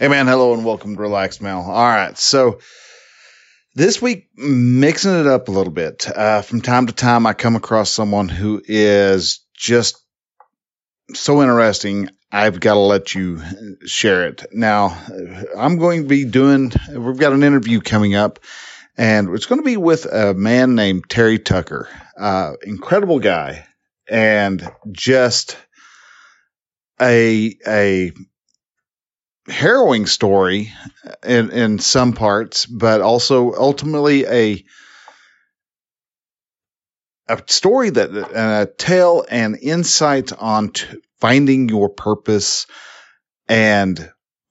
Hey man, hello and welcome to Relaxed Male. All right, so this week mixing it up a little bit. Uh, from time to time, I come across someone who is just so interesting. I've got to let you share it. Now, I'm going to be doing. We've got an interview coming up, and it's going to be with a man named Terry Tucker. Uh, incredible guy, and just a a harrowing story in in some parts, but also ultimately a a story that a tale and insight on finding your purpose and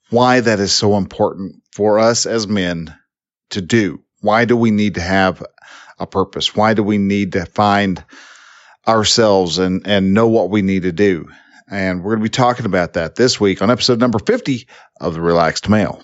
why that is so important for us as men to do. Why do we need to have a purpose? Why do we need to find ourselves and and know what we need to do? And we're going to be talking about that this week on episode number 50 of The Relaxed Male.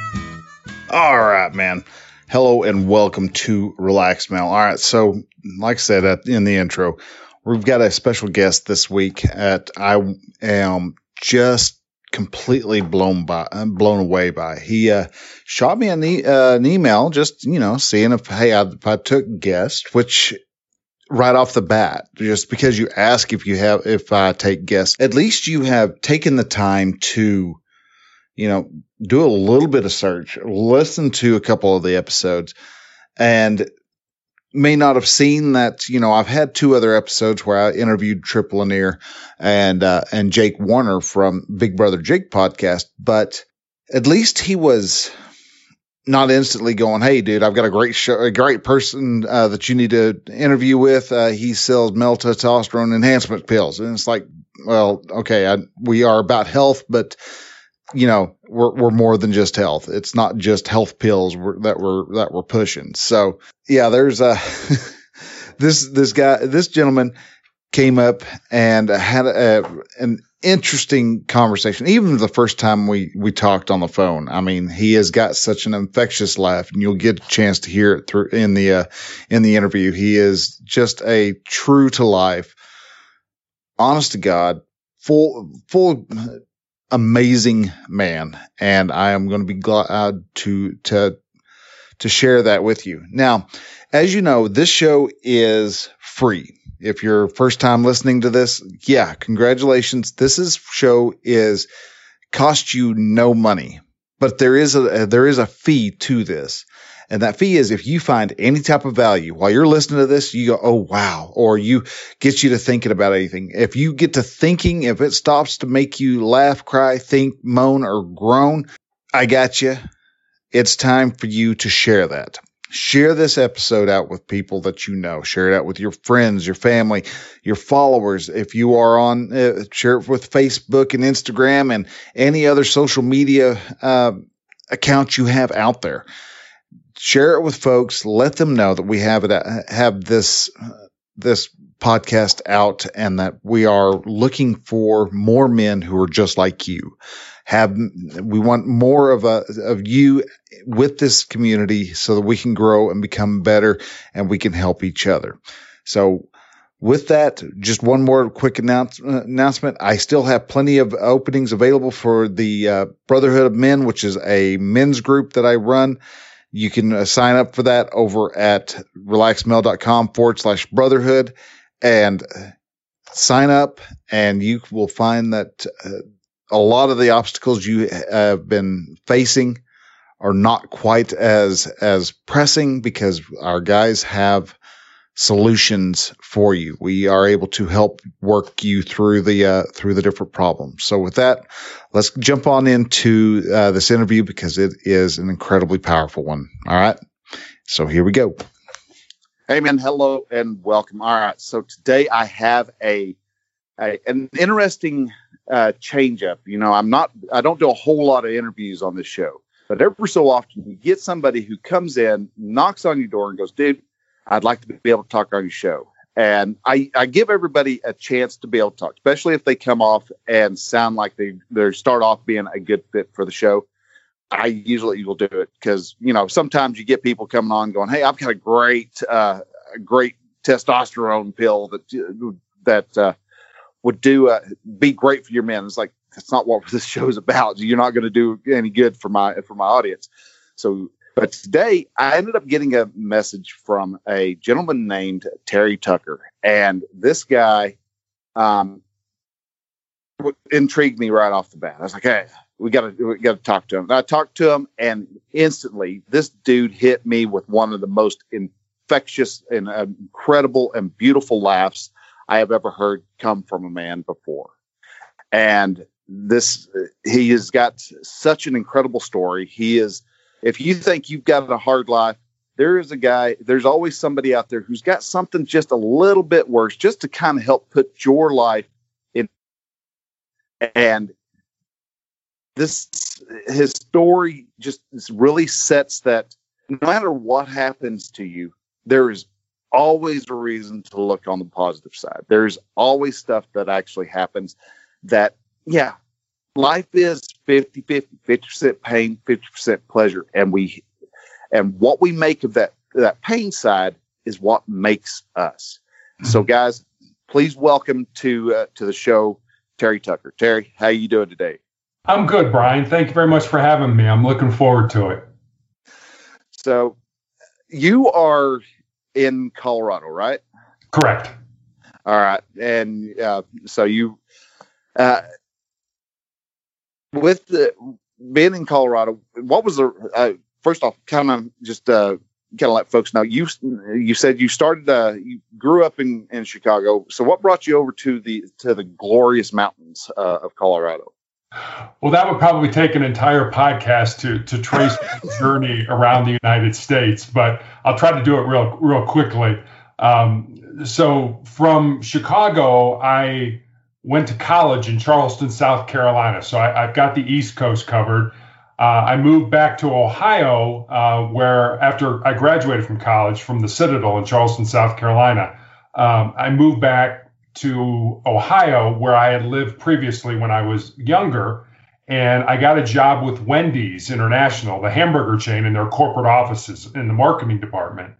All right, man. Hello and welcome to Relaxed Male. All right, so like I said at, in the intro, we've got a special guest this week. At I am just completely blown by, blown away by. He uh, shot me an, e- uh, an email, just you know, seeing if hey, I, if I took guests, which right off the bat, just because you ask if you have if I take guests, at least you have taken the time to you know, do a little bit of search, listen to a couple of the episodes, and may not have seen that. You know, I've had two other episodes where I interviewed Trip Lanier and uh, and Jake Warner from Big Brother Jake podcast, but at least he was not instantly going, "Hey, dude, I've got a great show, a great person uh, that you need to interview with. Uh, he sells melatonin enhancement pills," and it's like, well, okay, I, we are about health, but you know, we're, we're more than just health. It's not just health pills that we're, that we're pushing. So yeah, there's a, this, this guy, this gentleman came up and had a, an interesting conversation. Even the first time we, we talked on the phone. I mean, he has got such an infectious laugh and you'll get a chance to hear it through in the, uh, in the interview. He is just a true to life, honest to God, full, full, amazing man, and I am going to be glad to to to share that with you. Now, as you know, this show is free. If you're first time listening to this, yeah, congratulations. This is show is cost you no money, but there is a there is a fee to this. And that fee is if you find any type of value while you're listening to this, you go, Oh, wow. Or you get you to thinking about anything. If you get to thinking, if it stops to make you laugh, cry, think, moan, or groan, I got you. It's time for you to share that. Share this episode out with people that you know. Share it out with your friends, your family, your followers. If you are on, uh, share it with Facebook and Instagram and any other social media uh, account you have out there share it with folks. Let them know that we have it, have this, this podcast out and that we are looking for more men who are just like you. Have, we want more of a, of you with this community so that we can grow and become better and we can help each other. So with that, just one more quick announce, announcement. I still have plenty of openings available for the uh, Brotherhood of Men, which is a men's group that I run. You can uh, sign up for that over at relaxmel.com forward slash brotherhood and uh, sign up and you will find that uh, a lot of the obstacles you have been facing are not quite as, as pressing because our guys have solutions for you. We are able to help work you through the uh, through the different problems. So with that, let's jump on into uh, this interview because it is an incredibly powerful one. All right. So here we go. Hey, man, hello and welcome. All right, so today I have a, a an interesting uh, change up. You know, I'm not, I don't do a whole lot of interviews on this show, but every so often you get somebody who comes in, knocks on your door, and goes, "Dude, I'd like to be able to talk on your show." And I, I give everybody a chance to be able to talk, especially if they come off and sound like they they start off being a good fit for the show. I usually will do it because you know sometimes you get people coming on going, "Hey, I've got a great, uh, great testosterone pill that that uh, would do uh, be great for your men." It's like that's not what this show is about. You're not going to do any good for my for my audience. So, but today I ended up getting a message from a gentleman named Terry Tucker, and this guy um, intrigued me right off the bat. I was like, "Hey." we got to we got to talk to him. And I talked to him, and instantly, this dude hit me with one of the most infectious and uh, incredible and beautiful laughs I have ever heard come from a man before. And this, he has got such an incredible story. He is, if you think you've got a hard life, there is a guy, there's always somebody out there who's got something just a little bit worse, just to kind of help put your life in. And this his story just really sets that no matter what happens to you, there is always a reason to look on the positive side. There's always stuff that actually happens that, yeah, life is 50 50, 50% pain, 50% pleasure. And we, and what we make of that, that pain side is what makes us. So, mm-hmm. guys, please welcome to, uh, to the show, Terry Tucker. Terry, how you doing today? I'm good, Brian. Thank you very much for having me. I'm looking forward to it. So, you are in Colorado, right? Correct. All right, and uh, so you, uh, with the, being in Colorado, what was the uh, first off? Kind of just uh, kind of let folks know you you said you started uh, you grew up in in Chicago. So, what brought you over to the to the glorious mountains uh, of Colorado? Well, that would probably take an entire podcast to to trace the journey around the United States, but I'll try to do it real real quickly. Um, so from Chicago, I went to college in Charleston, South Carolina. So I, have got the East Coast covered. Uh, I moved back to Ohio, uh, where after I graduated from college from the Citadel in Charleston, South Carolina, um, I moved back to Ohio, where I had lived previously when I was younger. And I got a job with Wendy's International, the hamburger chain, in their corporate offices in the marketing department.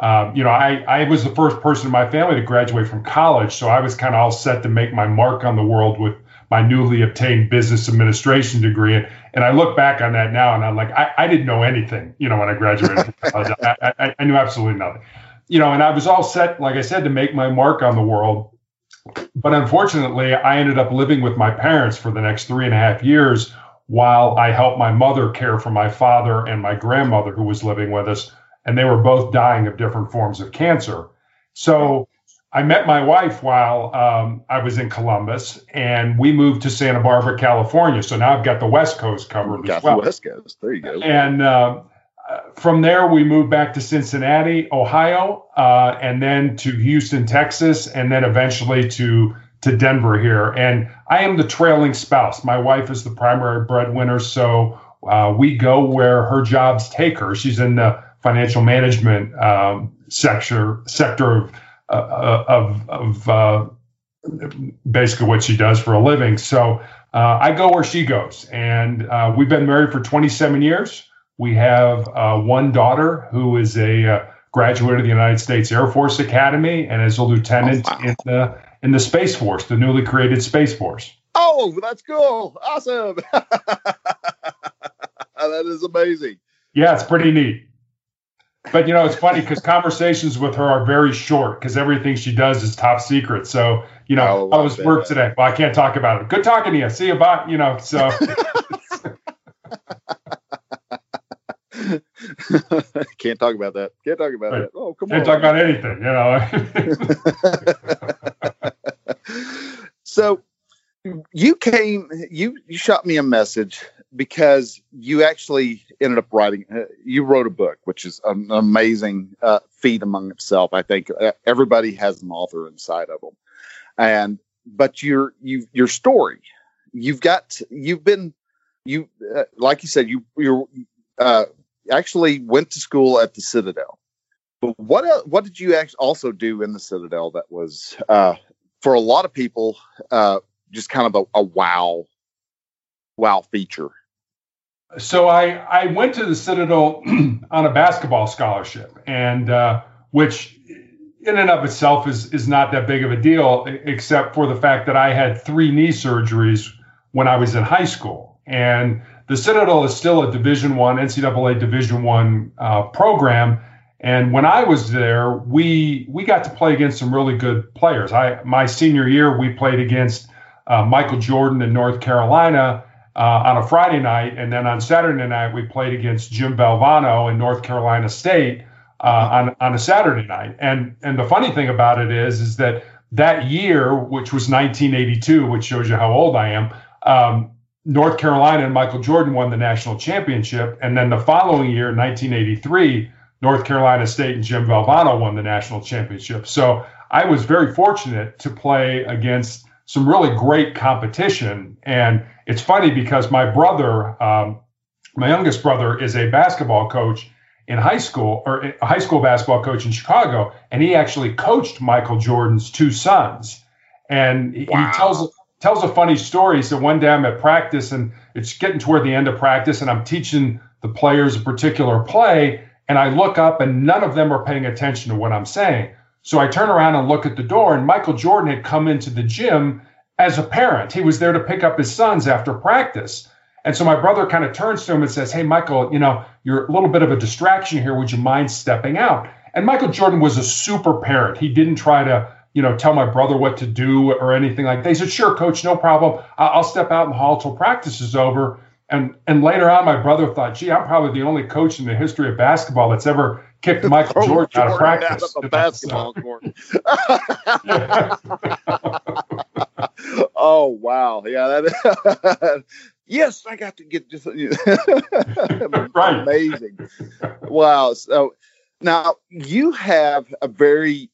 Um, you know, I, I was the first person in my family to graduate from college. So I was kind of all set to make my mark on the world with my newly obtained business administration degree. And, and I look back on that now and I'm like, I, I didn't know anything, you know, when I graduated college. I, I, I knew absolutely nothing. You know, and I was all set, like I said, to make my mark on the world but unfortunately, I ended up living with my parents for the next three and a half years while I helped my mother care for my father and my grandmother who was living with us. And they were both dying of different forms of cancer. So I met my wife while um, I was in Columbus, and we moved to Santa Barbara, California. So now I've got the West Coast covered got as well. The West Coast, there you go. And uh, from there, we moved back to Cincinnati, Ohio, uh, and then to Houston, Texas, and then eventually to to Denver here. And I am the trailing spouse. My wife is the primary breadwinner, so uh, we go where her jobs take her. She's in the financial management um, sector sector of uh, of, of uh, basically what she does for a living. So uh, I go where she goes, and uh, we've been married for 27 years. We have uh, one daughter who is a uh, graduate of the United States Air Force Academy and is a lieutenant oh, wow. in the in the Space Force, the newly created Space Force. Oh, that's cool! Awesome. that is amazing. Yeah, it's pretty neat. But you know, it's funny because conversations with her are very short because everything she does is top secret. So you know, I was work today. Well, I can't talk about it. Good talking to you. See you. Bye. You know, so. Can't talk about that. Can't talk about right. that. Oh, come on. Can't on. talk about anything, you know. so you came, you you shot me a message because you actually ended up writing. Uh, you wrote a book, which is an amazing uh, feat among itself. I think uh, everybody has an author inside of them, and but your you your story, you've got you've been you uh, like you said you you uh, actually went to school at the Citadel. But what what did you actually also do in the Citadel that was uh, for a lot of people just kind of a, a wow wow feature? So I I went to the Citadel on a basketball scholarship, and uh, which in and of itself is is not that big of a deal, except for the fact that I had three knee surgeries when I was in high school, and the Citadel is still a Division One NCAA Division One uh, program. And when I was there, we we got to play against some really good players. I my senior year, we played against uh, Michael Jordan in North Carolina uh, on a Friday night, and then on Saturday night we played against Jim Valvano in North Carolina State uh, on on a Saturday night. And and the funny thing about it is is that that year, which was 1982, which shows you how old I am. Um, North Carolina and Michael Jordan won the national championship, and then the following year, 1983, North Carolina State and Jim Valvano won the national championship. So I was very fortunate to play against some really great competition. And it's funny because my brother, um, my youngest brother, is a basketball coach in high school or a high school basketball coach in Chicago, and he actually coached Michael Jordan's two sons. And wow. he tells tells a funny story. So one day I'm at practice, and it's getting toward the end of practice, and I'm teaching the players a particular play, and I look up, and none of them are paying attention to what I'm saying. So I turn around and look at the door, and Michael Jordan had come into the gym as a parent. He was there to pick up his sons after practice. And so my brother kind of turns to him and says, Hey, Michael, you know, you're a little bit of a distraction here. Would you mind stepping out? And Michael Jordan was a super parent. He didn't try to, you know, tell my brother what to do or anything like that. He said, Sure, coach, no problem. I'll step out in the hall till practice is over. And and later on, my brother thought, gee, I'm probably the only coach in the history of basketball that's ever kicked Michael Jordan, Jordan out of practice. Out of a basketball court. oh wow, yeah, that. yes, I got to get just right. amazing. Wow. So now you have a very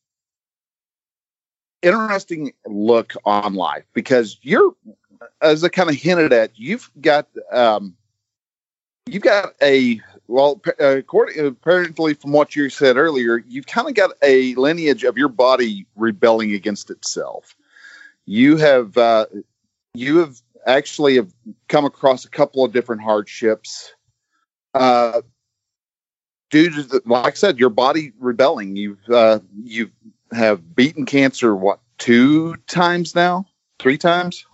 interesting look on life because you're, as I kind of hinted at, you've got um, you've got a well, according apparently from what you said earlier, you've kind of got a lineage of your body rebelling against itself. You have uh, you have actually have come across a couple of different hardships uh, due to the, like I said, your body rebelling. You've uh, you have beaten cancer what two times now, three times.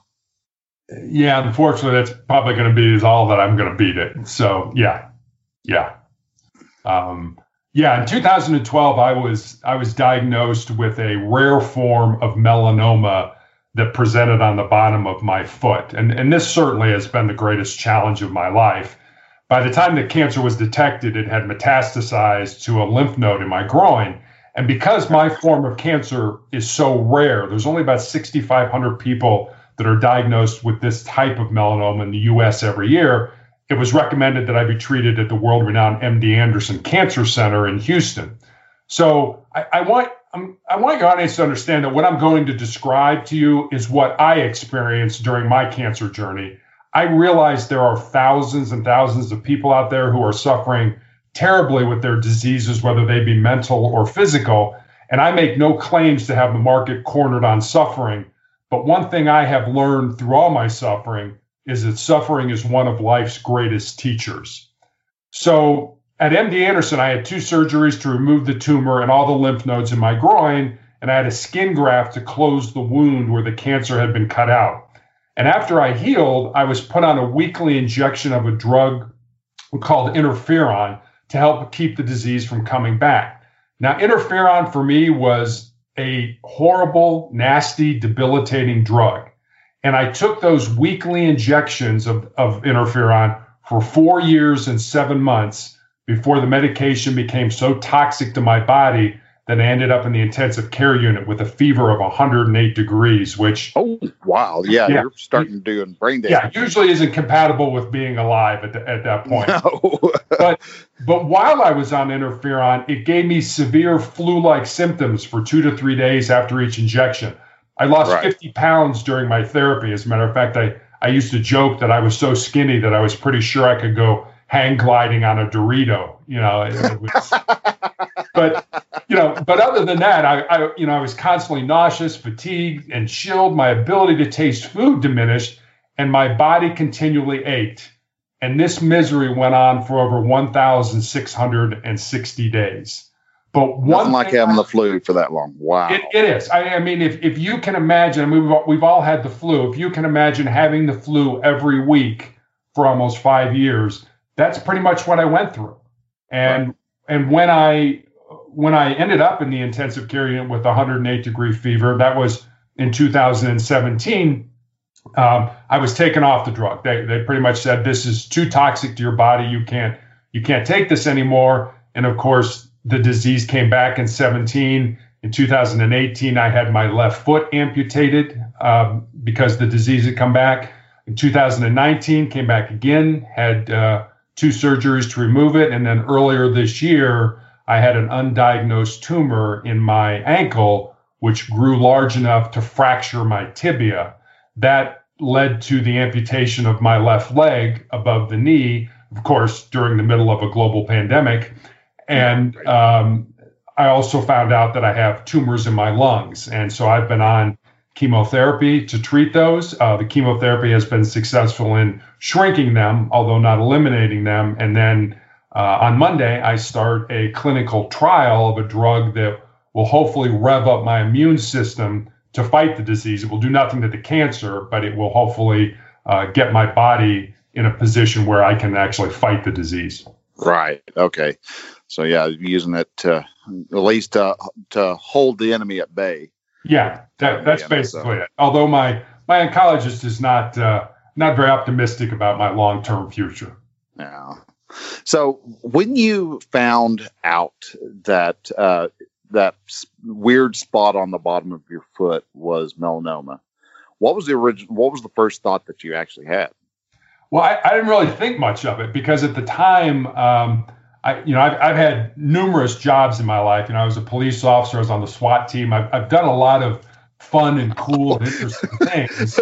Yeah, unfortunately, that's probably going to be is all that I'm going to beat it. So yeah, yeah. Um, yeah, in 2012, I was I was diagnosed with a rare form of melanoma that presented on the bottom of my foot, and and this certainly has been the greatest challenge of my life. By the time that cancer was detected, it had metastasized to a lymph node in my groin, and because my form of cancer is so rare, there's only about 6,500 people that are diagnosed with this type of melanoma in the U.S. every year it was recommended that I be treated at the world renowned MD Anderson Cancer Center in Houston. So I, I want I'm, I want your audience to understand that what I'm going to describe to you is what I experienced during my cancer journey. I realize there are thousands and thousands of people out there who are suffering terribly with their diseases, whether they be mental or physical. And I make no claims to have the market cornered on suffering. But one thing I have learned through all my suffering is that suffering is one of life's greatest teachers. So at MD Anderson, I had two surgeries to remove the tumor and all the lymph nodes in my groin, and I had a skin graft to close the wound where the cancer had been cut out. And after I healed, I was put on a weekly injection of a drug called interferon to help keep the disease from coming back. Now, interferon for me was a horrible, nasty, debilitating drug. And I took those weekly injections of, of interferon for four years and seven months before the medication became so toxic to my body that I ended up in the intensive care unit with a fever of 108 degrees, which oh wow, yeah, yeah. you're starting to do brain damage. Yeah, usually isn't compatible with being alive at, the, at that point. No. but but while I was on interferon, it gave me severe flu-like symptoms for two to three days after each injection. I lost right. 50 pounds during my therapy. As a matter of fact, I I used to joke that I was so skinny that I was pretty sure I could go hang gliding on a Dorito. You know, it, it was, but you know, but other than that, I, I, you know, I was constantly nauseous, fatigued, and chilled. My ability to taste food diminished, and my body continually ached. And this misery went on for over 1,660 days. But one Nothing like having the flu for that long. Wow. It, it is. I, I, mean, if, if you can imagine, we've, we've all had the flu. If you can imagine having the flu every week for almost five years, that's pretty much what I went through. And right. and when I when I ended up in the intensive care unit with 108 degree fever, that was in 2017. Um, I was taken off the drug. They they pretty much said this is too toxic to your body. You can't you can't take this anymore. And of course, the disease came back in 17. In 2018, I had my left foot amputated um, because the disease had come back. In 2019, came back again, had uh, two surgeries to remove it. And then earlier this year, I had an undiagnosed tumor in my ankle, which grew large enough to fracture my tibia. That led to the amputation of my left leg above the knee, of course, during the middle of a global pandemic. And um, I also found out that I have tumors in my lungs. And so I've been on chemotherapy to treat those. Uh, the chemotherapy has been successful in shrinking them, although not eliminating them. And then uh, on Monday, I start a clinical trial of a drug that will hopefully rev up my immune system to fight the disease. It will do nothing to the cancer, but it will hopefully uh, get my body in a position where I can actually fight the disease. Right. Okay. So yeah, using it to at least to, to hold the enemy at bay. Yeah, that, that's basically so. it. Although my my oncologist is not uh, not very optimistic about my long term future. Yeah. So when you found out that uh, that weird spot on the bottom of your foot was melanoma, what was the original? What was the first thought that you actually had? Well, I, I didn't really think much of it because at the time. Um, I, you know, I've, I've had numerous jobs in my life. You know, I was a police officer. I was on the SWAT team. I've, I've done a lot of fun and cool and interesting things.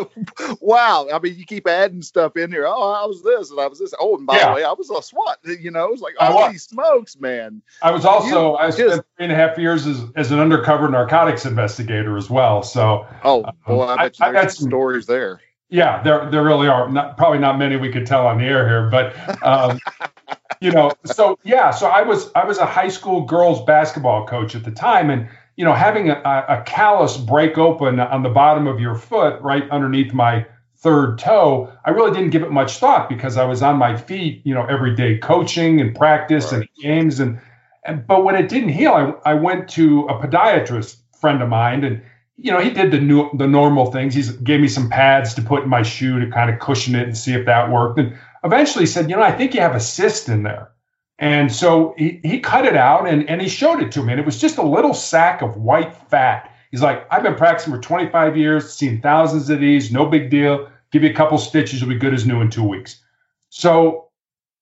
wow. I mean, you keep adding stuff in here. Oh, I was this and I was this. Oh, and by yeah. the way, I was a SWAT. You know, it was like, oh, these smokes, man. I was also, you, I spent just, three and a half years as, as an undercover narcotics investigator as well. So, oh, boy, I bet you I, there's some stories there. Yeah, there, there really are. Not, probably not many we could tell on the air here, but um, you know, so yeah, so I was I was a high school girls basketball coach at the time, and you know, having a, a callus break open on the bottom of your foot right underneath my third toe, I really didn't give it much thought because I was on my feet, you know, every day coaching and practice right. and games and and but when it didn't heal, I, I went to a podiatrist friend of mine and you know, he did the new the normal things. He gave me some pads to put in my shoe to kind of cushion it and see if that worked. And eventually said, you know, I think you have a cyst in there. And so he, he cut it out and, and he showed it to me. And it was just a little sack of white fat. He's like, I've been practicing for 25 years, seen thousands of these, no big deal. Give you a couple stitches, you'll be good as new in two weeks. So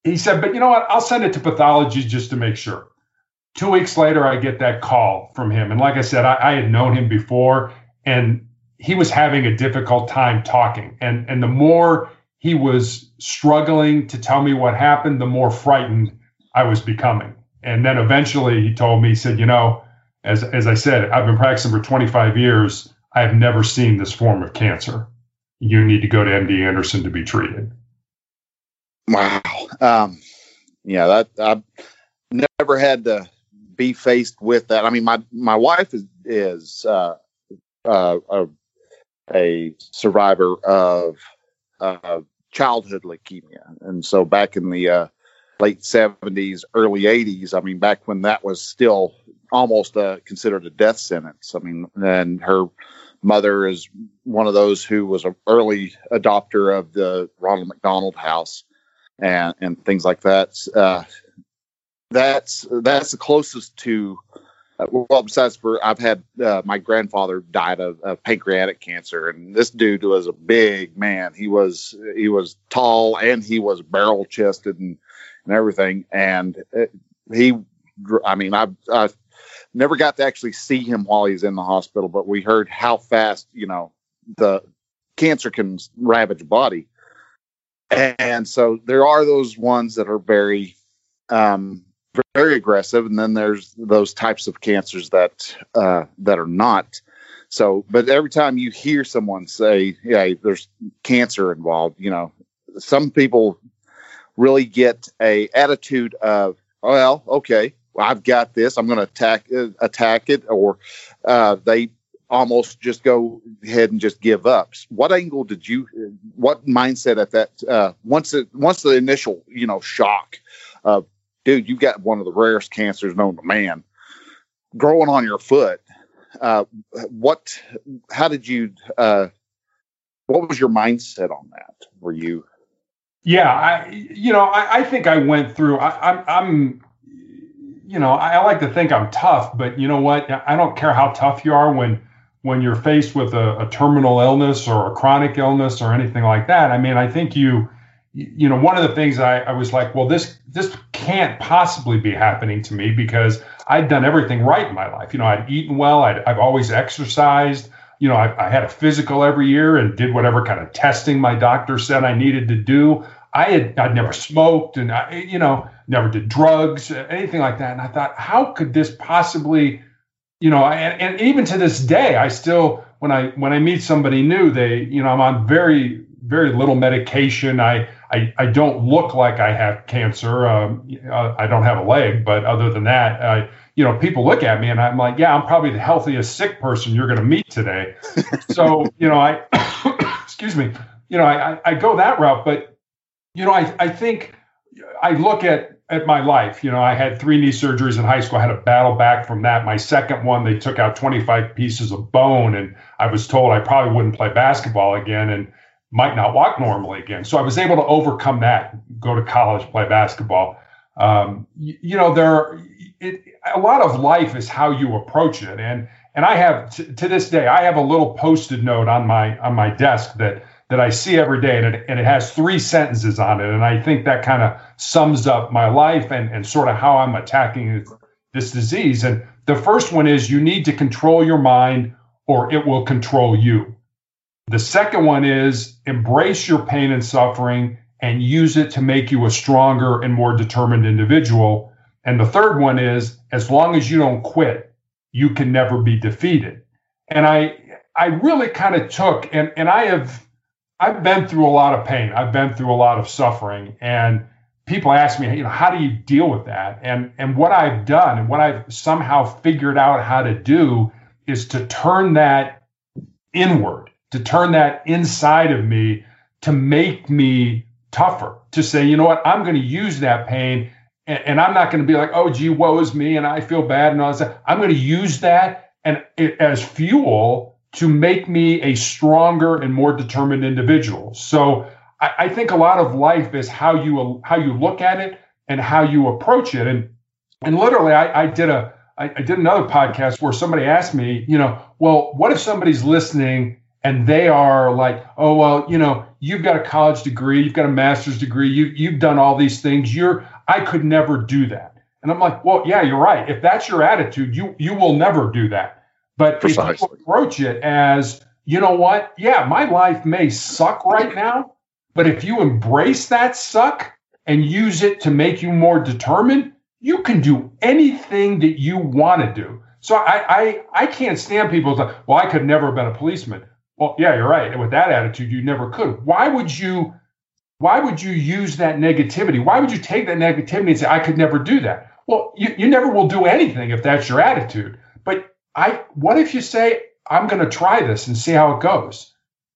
he said, but you know what? I'll send it to pathology just to make sure. Two weeks later, I get that call from him. And like I said, I, I had known him before and he was having a difficult time talking. And, and the more he was struggling to tell me what happened, the more frightened I was becoming. And then eventually he told me, he said, you know, as, as I said, I've been practicing for 25 years. I have never seen this form of cancer. You need to go to MD Anderson to be treated. Wow. Um, yeah, that I've never had to be faced with that. I mean, my, my wife is, is, uh, uh, a, a survivor of, uh, childhood leukemia. And so back in the uh, late 70s, early 80s, I mean, back when that was still almost uh, considered a death sentence. I mean, and her mother is one of those who was an early adopter of the Ronald McDonald House and, and things like that. Uh, that's that's the closest to uh, well, besides for I've had uh, my grandfather died of, of, pancreatic cancer, and this dude was a big man. He was he was tall and he was barrel chested and and everything. And it, he, I mean, I I never got to actually see him while he's in the hospital, but we heard how fast you know the cancer can ravage a body. And so there are those ones that are very um, very aggressive, and then there's those types of cancers that uh, that are not. So, but every time you hear someone say, "Yeah, there's cancer involved," you know, some people really get a attitude of, "Well, okay, well, I've got this. I'm going to attack uh, attack it," or uh, they almost just go ahead and just give up. What angle did you? What mindset at that? Uh, once it once the initial you know shock of dude, you've got one of the rarest cancers known to man growing on your foot. Uh, what, how did you, uh, what was your mindset on that? Were you? Yeah, I, you know, I, I think I went through, I, I'm, I'm, you know, I like to think I'm tough, but you know what? I don't care how tough you are when, when you're faced with a, a terminal illness or a chronic illness or anything like that. I mean, I think you, you know, one of the things I, I, was like, well, this this can't possibly be happening to me because I'd done everything right in my life. You know, I'd eaten well, i have always exercised. You know, I, I, had a physical every year and did whatever kind of testing my doctor said I needed to do. I had I'd never smoked and I, you know, never did drugs, anything like that. And I thought, how could this possibly, you know, and, and even to this day, I still when I when I meet somebody new, they, you know, I'm on very very little medication. I I, I don't look like I have cancer. Um, uh, I don't have a leg, but other than that, I, you know, people look at me and I'm like, yeah, I'm probably the healthiest sick person you're going to meet today. so, you know, I, excuse me, you know, I, I go that route, but, you know, I, I think I look at, at my life, you know, I had three knee surgeries in high school. I had a battle back from that. My second one, they took out 25 pieces of bone and I was told I probably wouldn't play basketball again. And, might not walk normally again. So I was able to overcome that, go to college, play basketball. Um, you, you, know, there it, a lot of life is how you approach it, and and I have t- to this day I have a little post-it note on my on my desk that that I see every day, and it, and it has three sentences on it, and I think that kind of sums up my life and and sort of how I'm attacking this disease. And the first one is you need to control your mind, or it will control you. The second one is embrace your pain and suffering and use it to make you a stronger and more determined individual. And the third one is as long as you don't quit, you can never be defeated. And I I really kind of took and and I have I've been through a lot of pain. I've been through a lot of suffering and people ask me, you know, how do you deal with that? And and what I've done and what I've somehow figured out how to do is to turn that inward to turn that inside of me to make me tougher, to say, you know what, I'm going to use that pain and, and I'm not going to be like, oh, gee, woe is me and I feel bad and all that. I'm going to use that and it, as fuel to make me a stronger and more determined individual. So I, I think a lot of life is how you how you look at it and how you approach it. And and literally, I, I did a I, I did another podcast where somebody asked me, you know, well, what if somebody's listening and they are like, oh well, you know, you've got a college degree, you've got a master's degree, you you've done all these things. You're I could never do that. And I'm like, well, yeah, you're right. If that's your attitude, you you will never do that. But Precisely. if you approach it as, you know what? Yeah, my life may suck right now, but if you embrace that suck and use it to make you more determined, you can do anything that you want to do. So I I I can't stand people like, well, I could never have been a policeman. Well, yeah, you're right. And with that attitude, you never could. Why would you? Why would you use that negativity? Why would you take that negativity and say, "I could never do that"? Well, you, you never will do anything if that's your attitude. But I, what if you say, "I'm going to try this and see how it goes"?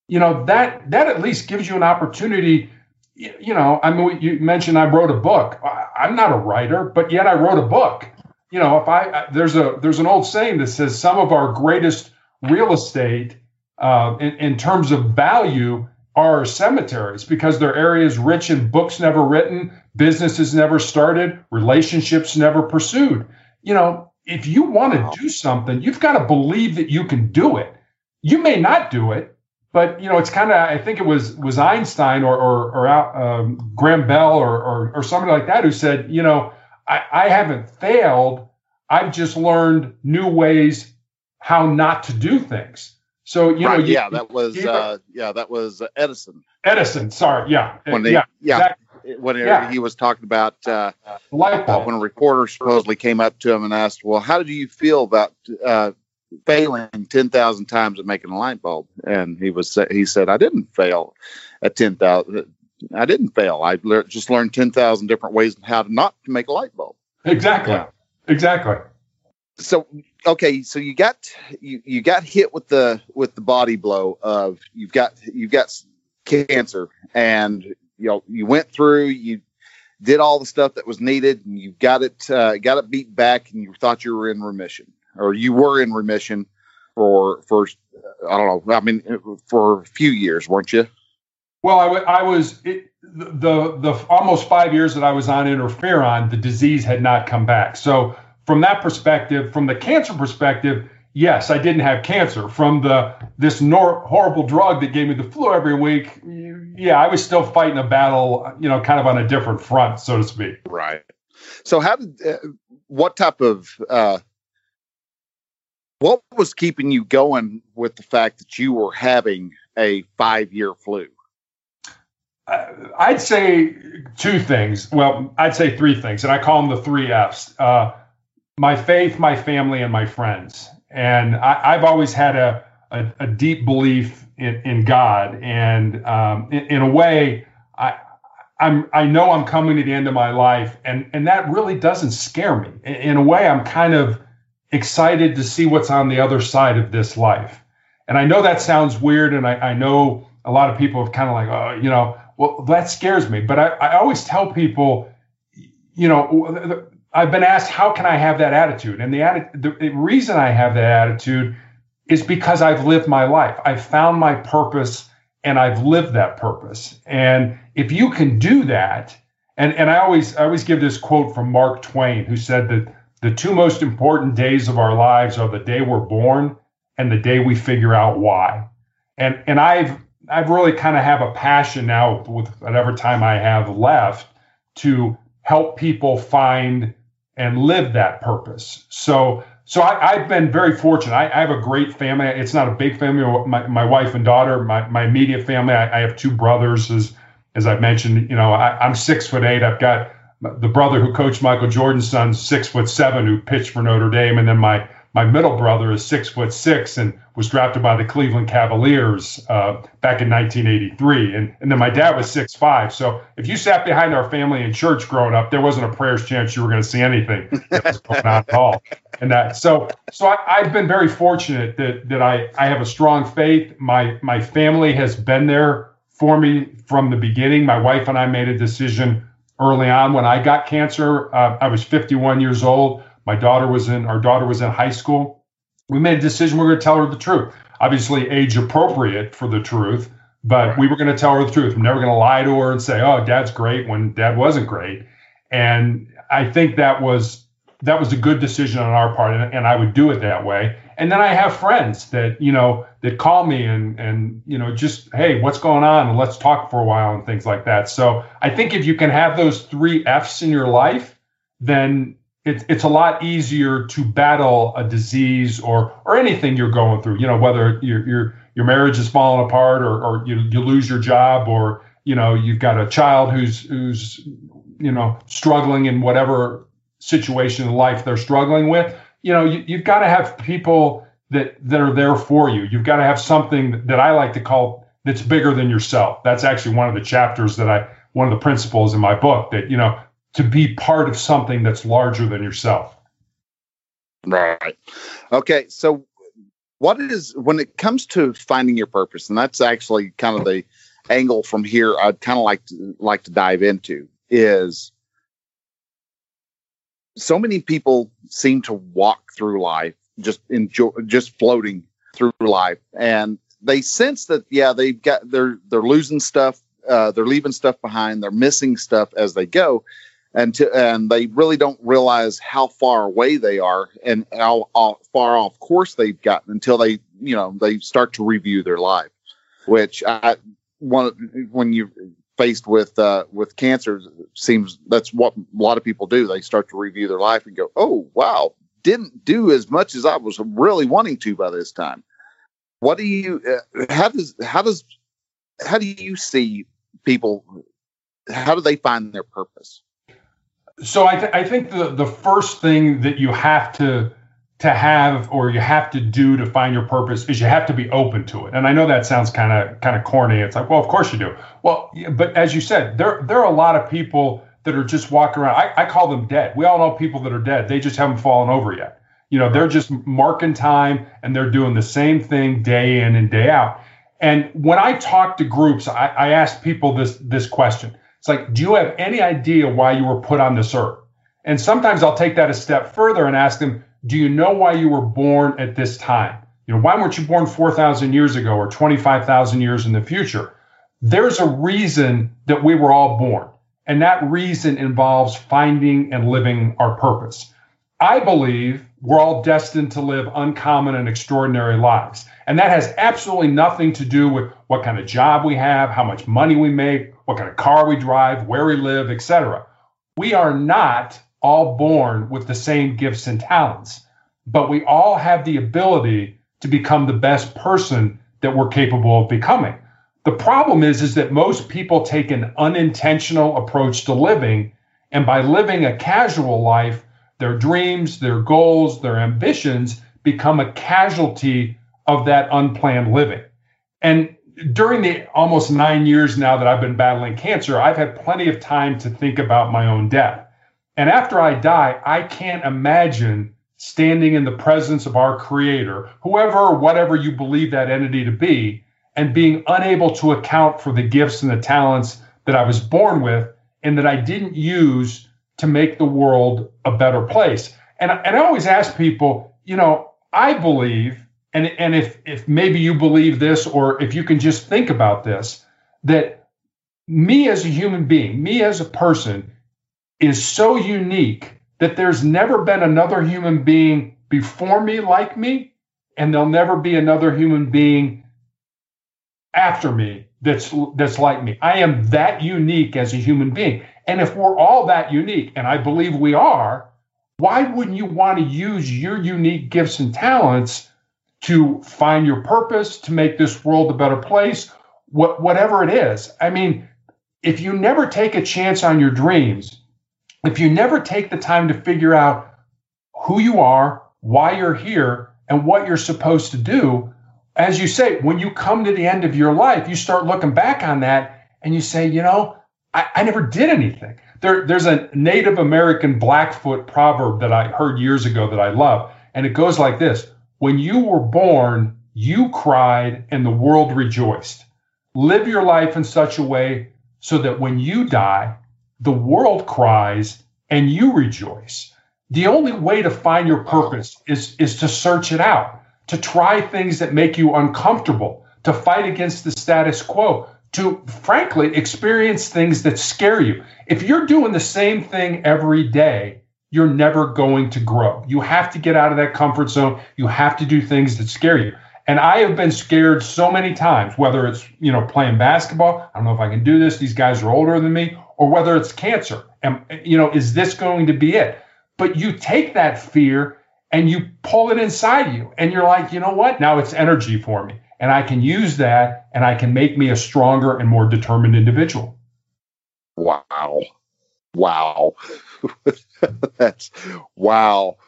You know that that at least gives you an opportunity. You know, I mean, you mentioned I wrote a book. I'm not a writer, but yet I wrote a book. You know, if I there's a there's an old saying that says some of our greatest real estate uh, in, in, terms of value are cemeteries because they're areas rich in books never written, businesses never started, relationships never pursued. You know, if you want to do something, you've got to believe that you can do it. You may not do it, but you know, it's kind of I think it was was Einstein or or, or um, Graham Bell or, or or somebody like that who said, you know, I, I haven't failed. I've just learned new ways how not to do things. So you right, know, you, yeah, that was uh, yeah, that was Edison. Edison, sorry, yeah, when they, yeah, yeah, exactly. when Yeah. he was talking about uh, light uh, bulb. when a reporter supposedly came up to him and asked, "Well, how do you feel about uh, failing ten thousand times at making a light bulb?" And he was he said, "I didn't fail at ten thousand. I didn't fail. I lear- just learned ten thousand different ways how to not to make a light bulb." Exactly, Yeah. exactly. so okay so you got you, you got hit with the with the body blow of you've got you've got cancer and you know you went through you did all the stuff that was needed and you got it uh, got it beat back and you thought you were in remission or you were in remission for for I don't know I mean for a few years weren't you Well, I I was it, the the almost five years that I was on interferon, the disease had not come back. So from that perspective, from the cancer perspective, yes, I didn't have cancer. From the this nor- horrible drug that gave me the flu every week, yeah, I was still fighting a battle, you know, kind of on a different front, so to speak. Right. So how did uh, what type of uh what was keeping you going with the fact that you were having a 5-year flu? Uh, I'd say two things. Well, I'd say three things, and I call them the three F's. Uh, my faith, my family, and my friends. And I, I've always had a, a, a deep belief in, in God, and um, in, in a way, I I'm I know I'm coming to the end of my life, and and that really doesn't scare me. In, in a way, I'm kind of excited to see what's on the other side of this life. And I know that sounds weird, and I, I know a lot of people have kind of like, oh, you know, well, that scares me. But I, I always tell people, you know, I've been asked, how can I have that attitude? And the, atti- the, reason I have that attitude is because I've lived my life. I've found my purpose and I've lived that purpose. And if you can do that, and, and I always I always give this quote from Mark Twain, who said that the two most important days of our lives are the day we're born and the day we figure out why. And and I've I've really kind of have a passion now with whatever time I have left to help people find and live that purpose. So so I, have been very fortunate. I, I, have a great family. It's not a big family. My, my wife and daughter, my, my immediate family. I, I have two brothers, as as I mentioned. You know, I, I'm six foot eight. I've got the brother who coached Michael Jordan's son, six foot seven, who pitched for Notre Dame, and then my my middle brother is six foot six and was drafted by the Cleveland Cavaliers uh, back in 1983. And, and then my dad was six five. So if you sat behind our family in church growing up, there wasn't a prayer's chance you were going to see anything that was going on at all. And that so so I, I've been very fortunate that that I I have a strong faith. My my family has been there for me from the beginning. My wife and I made a decision early on when I got cancer. Uh, I was 51 years old. My daughter was in our daughter was in high school. We made a decision we are going to tell her the truth. Obviously, age appropriate for the truth, but right. we were going to tell her the truth. I'm never going to lie to her and say, "Oh, Dad's great," when Dad wasn't great. And I think that was that was a good decision on our part, and, and I would do it that way. And then I have friends that you know that call me and and you know just hey, what's going on? And let's talk for a while and things like that. So I think if you can have those three F's in your life, then it's it's a lot easier to battle a disease or or anything you're going through. You know, whether your your your marriage is falling apart or or you you lose your job or you know you've got a child who's who's you know struggling in whatever situation in life they're struggling with. You know, you, you've got to have people that that are there for you. You've got to have something that I like to call that's bigger than yourself. That's actually one of the chapters that I one of the principles in my book that you know to be part of something that's larger than yourself. Right. Okay. So, what is when it comes to finding your purpose, and that's actually kind of the angle from here I'd kind of like to like to dive into is so many people seem to walk through life just enjoy just floating through life and they sense that yeah they've got they're they're losing stuff uh, they're leaving stuff behind they're missing stuff as they go and to, and they really don't realize how far away they are and how, how far off course they've gotten until they you know they start to review their life which I one when you're faced with uh, with cancer seems that's what a lot of people do. They start to review their life and go oh wow didn't do as much as I was really wanting to by this time. What do you uh, how does how does how do you see people how do they find their purpose so I, th- I think the the first thing that you have to to have or you have to do to find your purpose is you have to be open to it. And I know that sounds kind of kind of corny. It's like, well, of course you do. Well, but as you said, there there are a lot of people that are just walking around. I, I call them dead. We all know people that are dead. They just haven't fallen over yet. You know, they're just marking time and they're doing the same thing day in and day out. And when I talk to groups, I, I ask people this this question. It's like, do you have any idea why you were put on this earth? And sometimes I'll take that a step further and ask them, do you know why you were born at this time? You know, why weren't you born 4,000 years ago or 25,000 years in the future? There's a reason that we were all born. And that reason involves finding and living our purpose. I believe we're all destined to live uncommon and extraordinary lives. And that has absolutely nothing to do with what kind of job we have, how much money we make, what kind of car we drive, where we live, etc. We are not all born with the same gifts and talents, but we all have the ability to become the best person that we're capable of becoming. The problem is is that most people take an unintentional approach to living and by living a casual life, their dreams, their goals, their ambitions become a casualty of that unplanned living. And during the almost nine years now that I've been battling cancer, I've had plenty of time to think about my own death. And after I die, I can't imagine standing in the presence of our creator, whoever or whatever you believe that entity to be, and being unable to account for the gifts and the talents that I was born with and that I didn't use to make the world a better place. And, and I always ask people, you know, I believe and and if if maybe you believe this or if you can just think about this that me as a human being me as a person is so unique that there's never been another human being before me like me and there'll never be another human being after me that's that's like me. I am that unique as a human being. And if we're all that unique and i believe we are why wouldn't you want to use your unique gifts and talents to find your purpose, to make this world a better place, what, whatever it is. I mean, if you never take a chance on your dreams, if you never take the time to figure out who you are, why you're here, and what you're supposed to do, as you say, when you come to the end of your life, you start looking back on that and you say, you know, I, I never did anything. There, there's a Native American Blackfoot proverb that I heard years ago that I love, and it goes like this when you were born, you cried and the world rejoiced. Live your life in such a way so that when you die, the world cries and you rejoice. The only way to find your purpose is, is to search it out, to try things that make you uncomfortable, to fight against the status quo, to frankly experience things that scare you. If you're doing the same thing every day, you're never going to grow. You have to get out of that comfort zone. You have to do things that scare you. And I have been scared so many times, whether it's, you know, playing basketball, I don't know if I can do this, these guys are older than me, or whether it's cancer. And you know, is this going to be it? But you take that fear and you pull it inside you and you're like, you know what? Now it's energy for me. And I can use that and I can make me a stronger and more determined individual. Wow. Wow. that's wow.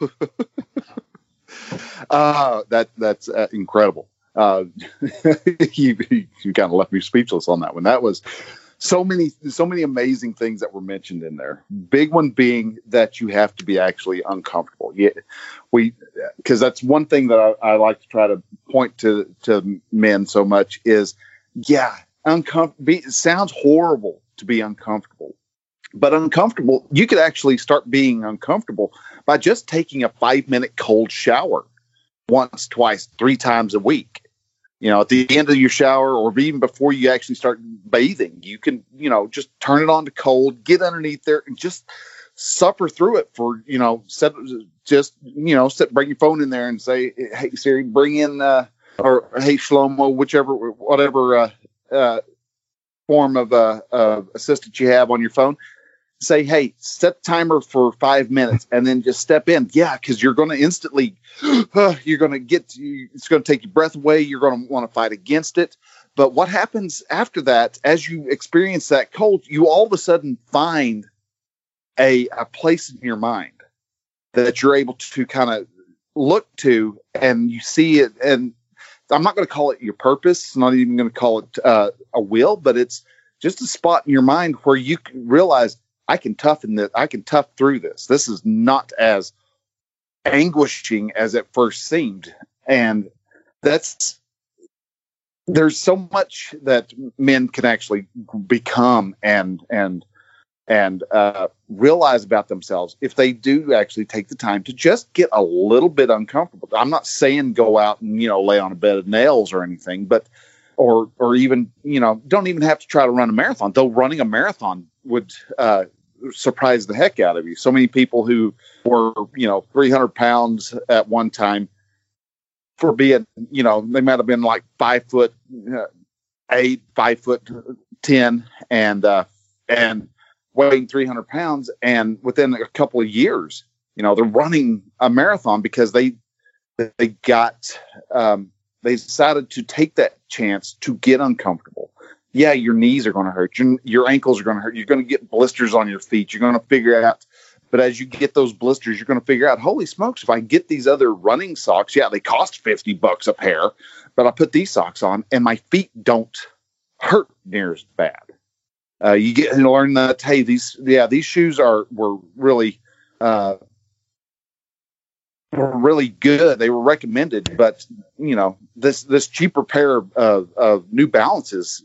uh, that that's uh, incredible. Uh, you, you kind of left me speechless on that one. That was so many so many amazing things that were mentioned in there. Big one being that you have to be actually uncomfortable. Yeah, we because that's one thing that I, I, like to try to point to to men so much is yeah uncomfortable. It sounds horrible to be uncomfortable, but uncomfortable, you could actually start being uncomfortable by just taking a five minute cold shower once, twice, three times a week. You know, at the end of your shower or even before you actually start bathing, you can, you know, just turn it on to cold, get underneath there and just suffer through it for you know set just you know bring your phone in there and say hey Siri bring in uh, or hey Shlomo whichever whatever uh, uh, form of uh, assistant you have on your phone say hey set the timer for five minutes and then just step in. Yeah because you're going to instantly uh, you're going to get it's going to take your breath away. You're going to want to fight against it. But what happens after that as you experience that cold you all of a sudden find a, a place in your mind that you're able to kind of look to and you see it. And i'm not going to call it your purpose not even going to call it uh, a will but it's just a spot in your mind where you realize i can toughen this i can tough through this this is not as anguishing as it first seemed and that's there's so much that men can actually become and and and uh, realize about themselves if they do actually take the time to just get a little bit uncomfortable. I'm not saying go out and you know lay on a bed of nails or anything, but or or even you know don't even have to try to run a marathon. Though running a marathon would uh, surprise the heck out of you. So many people who were you know 300 pounds at one time for being you know they might have been like five foot uh, eight, five foot ten, and uh, and weighing 300 pounds and within a couple of years you know they're running a marathon because they they got um, they decided to take that chance to get uncomfortable. Yeah your knees are going to hurt. Your, your ankles are going to hurt. You're going to get blisters on your feet. You're going to figure out but as you get those blisters you're going to figure out holy smokes if i get these other running socks yeah they cost 50 bucks a pair but i put these socks on and my feet don't hurt near as bad. Uh, you get to learn that hey these yeah these shoes are were really uh, were really good. They were recommended but you know this this cheaper pair of, of new balances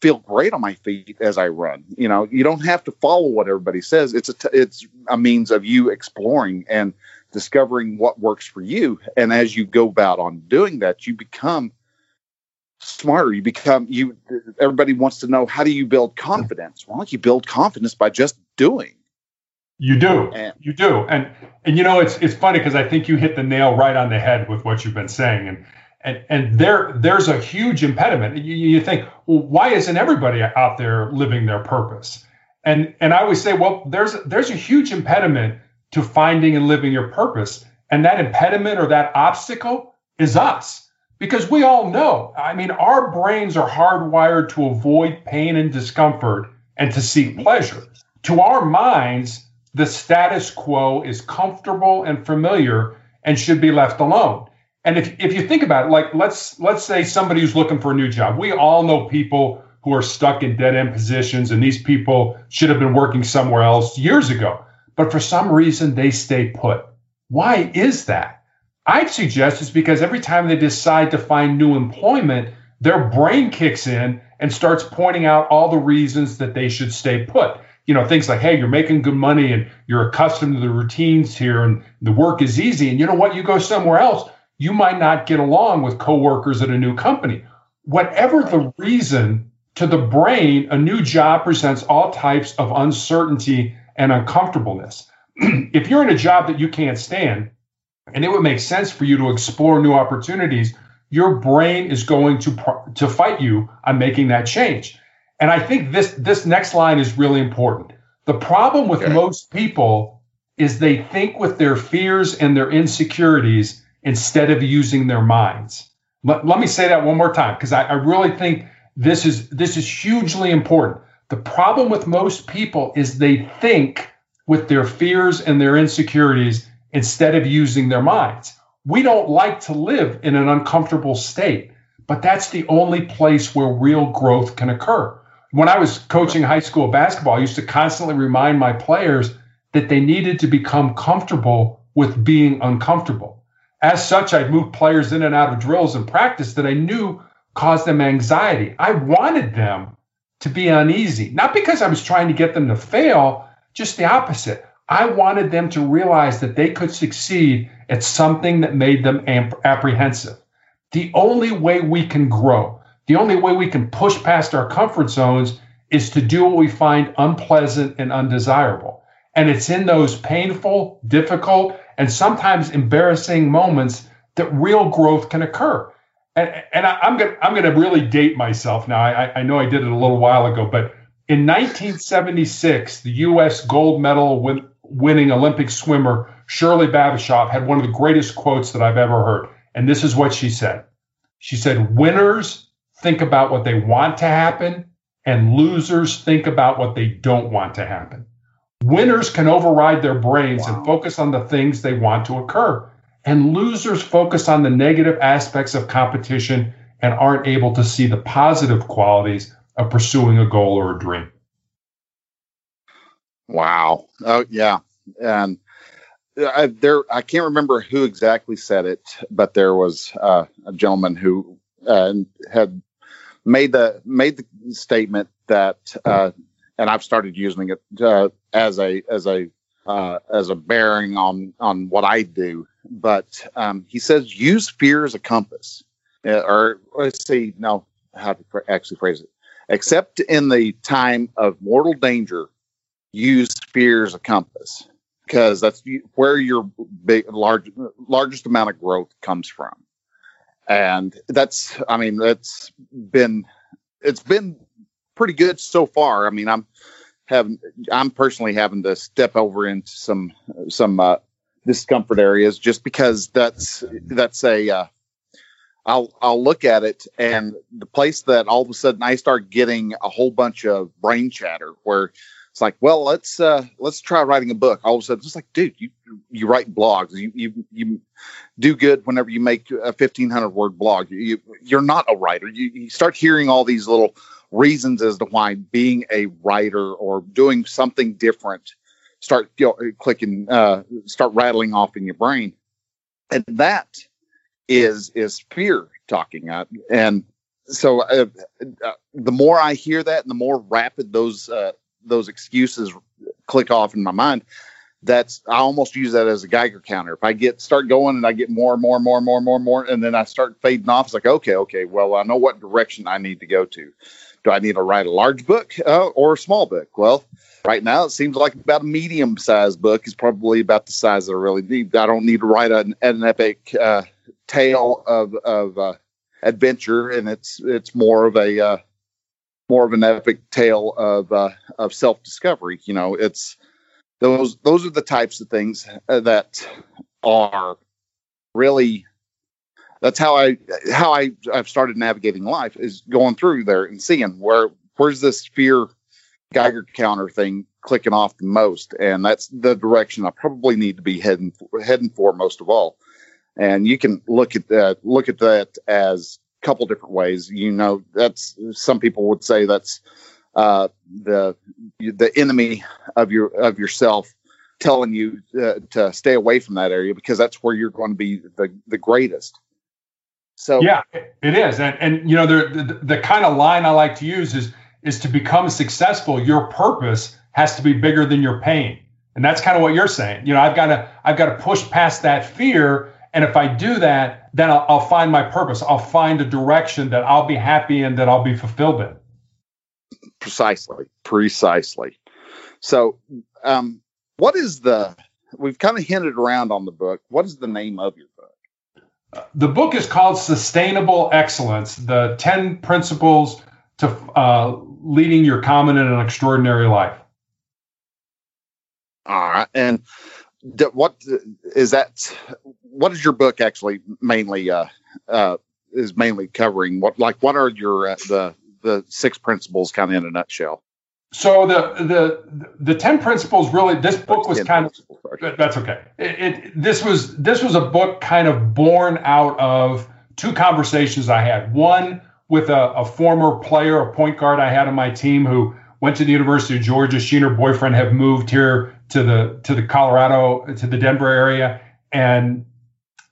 feel great on my feet as i run. You know you don't have to follow what everybody says. It's a t- it's a means of you exploring and discovering what works for you. And as you go about on doing that you become smarter. You become you everybody wants to know how do you build confidence? Well you build confidence by just doing you do. And, you do. And and you know it's it's funny because i think you hit the nail right on the head with what you've been saying. And and and there there's a huge impediment. You, you think well why isn't everybody out there living their purpose? And and i always say well there's there's a huge impediment to finding and living your purpose. And that impediment or that obstacle is us. Because we all know, I mean, our brains are hardwired to avoid pain and discomfort and to seek pleasure. To our minds, the status quo is comfortable and familiar and should be left alone. And if, if you think about it, like let's let's say somebody who's looking for a new job. We all know people who are stuck in dead end positions, and these people should have been working somewhere else years ago. But for some reason, they stay put. Why is that? I'd suggest it's because every time they decide to find new employment, their brain kicks in and starts pointing out all the reasons that they should stay put. You know, things like, hey, you're making good money and you're accustomed to the routines here and the work is easy. And you know what? You go somewhere else, you might not get along with coworkers at a new company. Whatever the reason, to the brain, a new job presents all types of uncertainty and uncomfortableness. if you're in a job that you can't stand, and it would make sense for you to explore new opportunities, your brain is going to to fight you on making that change. And I think this this next line is really important. The problem with okay. most people is they think with their fears and their insecurities instead of using their minds. Let, let me say that one more time because I, I really think this is this is hugely important. The problem with most people is they think with their fears and their insecurities instead of using their minds. We don't like to live in an uncomfortable state, but that's the only place where real growth can occur. When I was coaching high school basketball, I used to constantly remind my players that they needed to become comfortable with being uncomfortable. As such, I'd move players in and out of drills and practice that I knew caused them anxiety. I wanted them to be uneasy, not because I was trying to get them to fail, just the opposite. I wanted them to realize that they could succeed at something that made them apprehensive. The only way we can grow, the only way we can push past our comfort zones is to do what we find unpleasant and undesirable. And it's in those painful, difficult, and sometimes embarrassing moments that real growth can occur. And, and I, am gonna I'm gonna really date myself now. I, I know I did it a little while ago, but in 1976, the U.S. gold medal win, winning Olympic swimmer Shirley Babashoff had one of the greatest quotes that I've ever heard. And this is what she said. She said, Winners think about what they want to happen, and losers think about what they don't want to happen. Winners can override their brains wow. and focus on the things they want to occur. And losers focus on the negative aspects of competition and aren't able to see the positive qualities of pursuing a goal or a dream. Wow. Oh, yeah. And I, there, I can't remember who exactly said it, but there was uh, a gentleman who uh, had made the made the statement that, uh, and I've started using it uh, as a as a uh, as a bearing on on what I do. But um, he says use fear as a compass, uh, or let's see, no, how to actually phrase it. Except in the time of mortal danger, use fear as a compass because that's where your big large largest amount of growth comes from and that's i mean that's been it's been pretty good so far. I mean i'm having i'm personally having to step over into some some uh, discomfort areas just because that's that's a uh, I'll I'll look at it and the place that all of a sudden I start getting a whole bunch of brain chatter where it's like, well, let's uh, let's try writing a book. All of a sudden, it's like, dude, you you write blogs, you you you do good whenever you make a fifteen hundred word blog. You you're not a writer. You, you start hearing all these little reasons as to why being a writer or doing something different start you know, clicking, uh, start rattling off in your brain, and that is is fear talking. Uh, and so uh, uh, the more I hear that, and the more rapid those uh, those excuses click off in my mind, that's I almost use that as a Geiger counter. If I get start going and I get more and more and more and more and more and more, and then I start fading off, it's like okay, okay, well I know what direction I need to go to. Do I need to write a large book uh, or a small book? Well, right now it seems like about a medium sized book is probably about the size that I really need. I don't need to write an, an epic uh, tale of of uh, adventure, and it's it's more of a uh, more of an epic tale of uh, of self discovery. You know, it's those those are the types of things uh, that are really that's how I how I I've started navigating life is going through there and seeing where where's this fear Geiger counter thing clicking off the most, and that's the direction I probably need to be heading for, heading for most of all. And you can look at that look at that as couple different ways. You know, that's some people would say that's uh, the the enemy of your of yourself telling you uh, to stay away from that area because that's where you're going to be the the greatest. So yeah, it is, and and you know the, the the kind of line I like to use is is to become successful. Your purpose has to be bigger than your pain, and that's kind of what you're saying. You know, I've got to I've got to push past that fear and if I do that, then I'll, I'll, find my purpose. I'll find a direction that I'll be happy in, that I'll be fulfilled in. Precisely. Precisely. So, um, what is the, we've kind of hinted around on the book. What is the name of your book? Uh, the book is called Sustainable Excellence The 10 Principles to uh, Leading Your Common and an Extraordinary Life. All right. And what is that? What is your book actually mainly uh, uh, is mainly covering? What like what are your uh, the the six principles kind of in a nutshell? So the the the ten principles really this book was kind of that's okay. It, it, this was this was a book kind of born out of two conversations I had. One with a, a former player, a point guard I had on my team who went to the University of Georgia. She and her boyfriend have moved here to the to the Colorado to the Denver area, and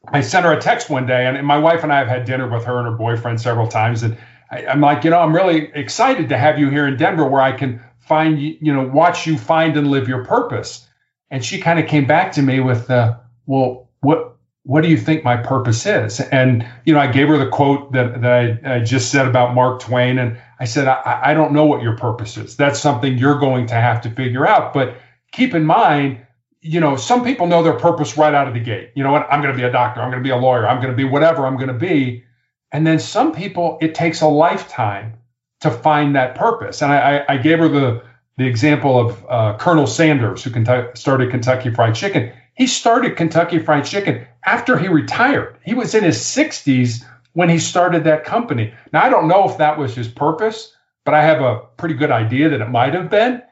I sent her a text one day, and, my wife and I have had dinner with her and her boyfriend several times, and I, am like, you know, I'm really excited to have you here in Denver, where I can find you know watch you find and live your purpose. And she kind of came back to me with, uh, well, what what do you think my purpose is? And you know, I gave her the quote that that I, I just said about Mark Twain, and I said, I, I don't know what your purpose is. That's something you're going to have to figure out, but keep in mind, you know, some people know their purpose right out of the gate. You know what? I'm going to be a doctor. I'm going to be a lawyer. I'm going to be whatever I'm going to be. And then some people, it takes a lifetime to find that purpose. And I, I, gave her the the example of uh, Colonel Sanders, who started Kentucky Fried Chicken. He started Kentucky Fried Chicken after he retired. He was in his 60s when he started that company. Now, I don't know if that was his purpose, but I have a pretty good idea that it might have been.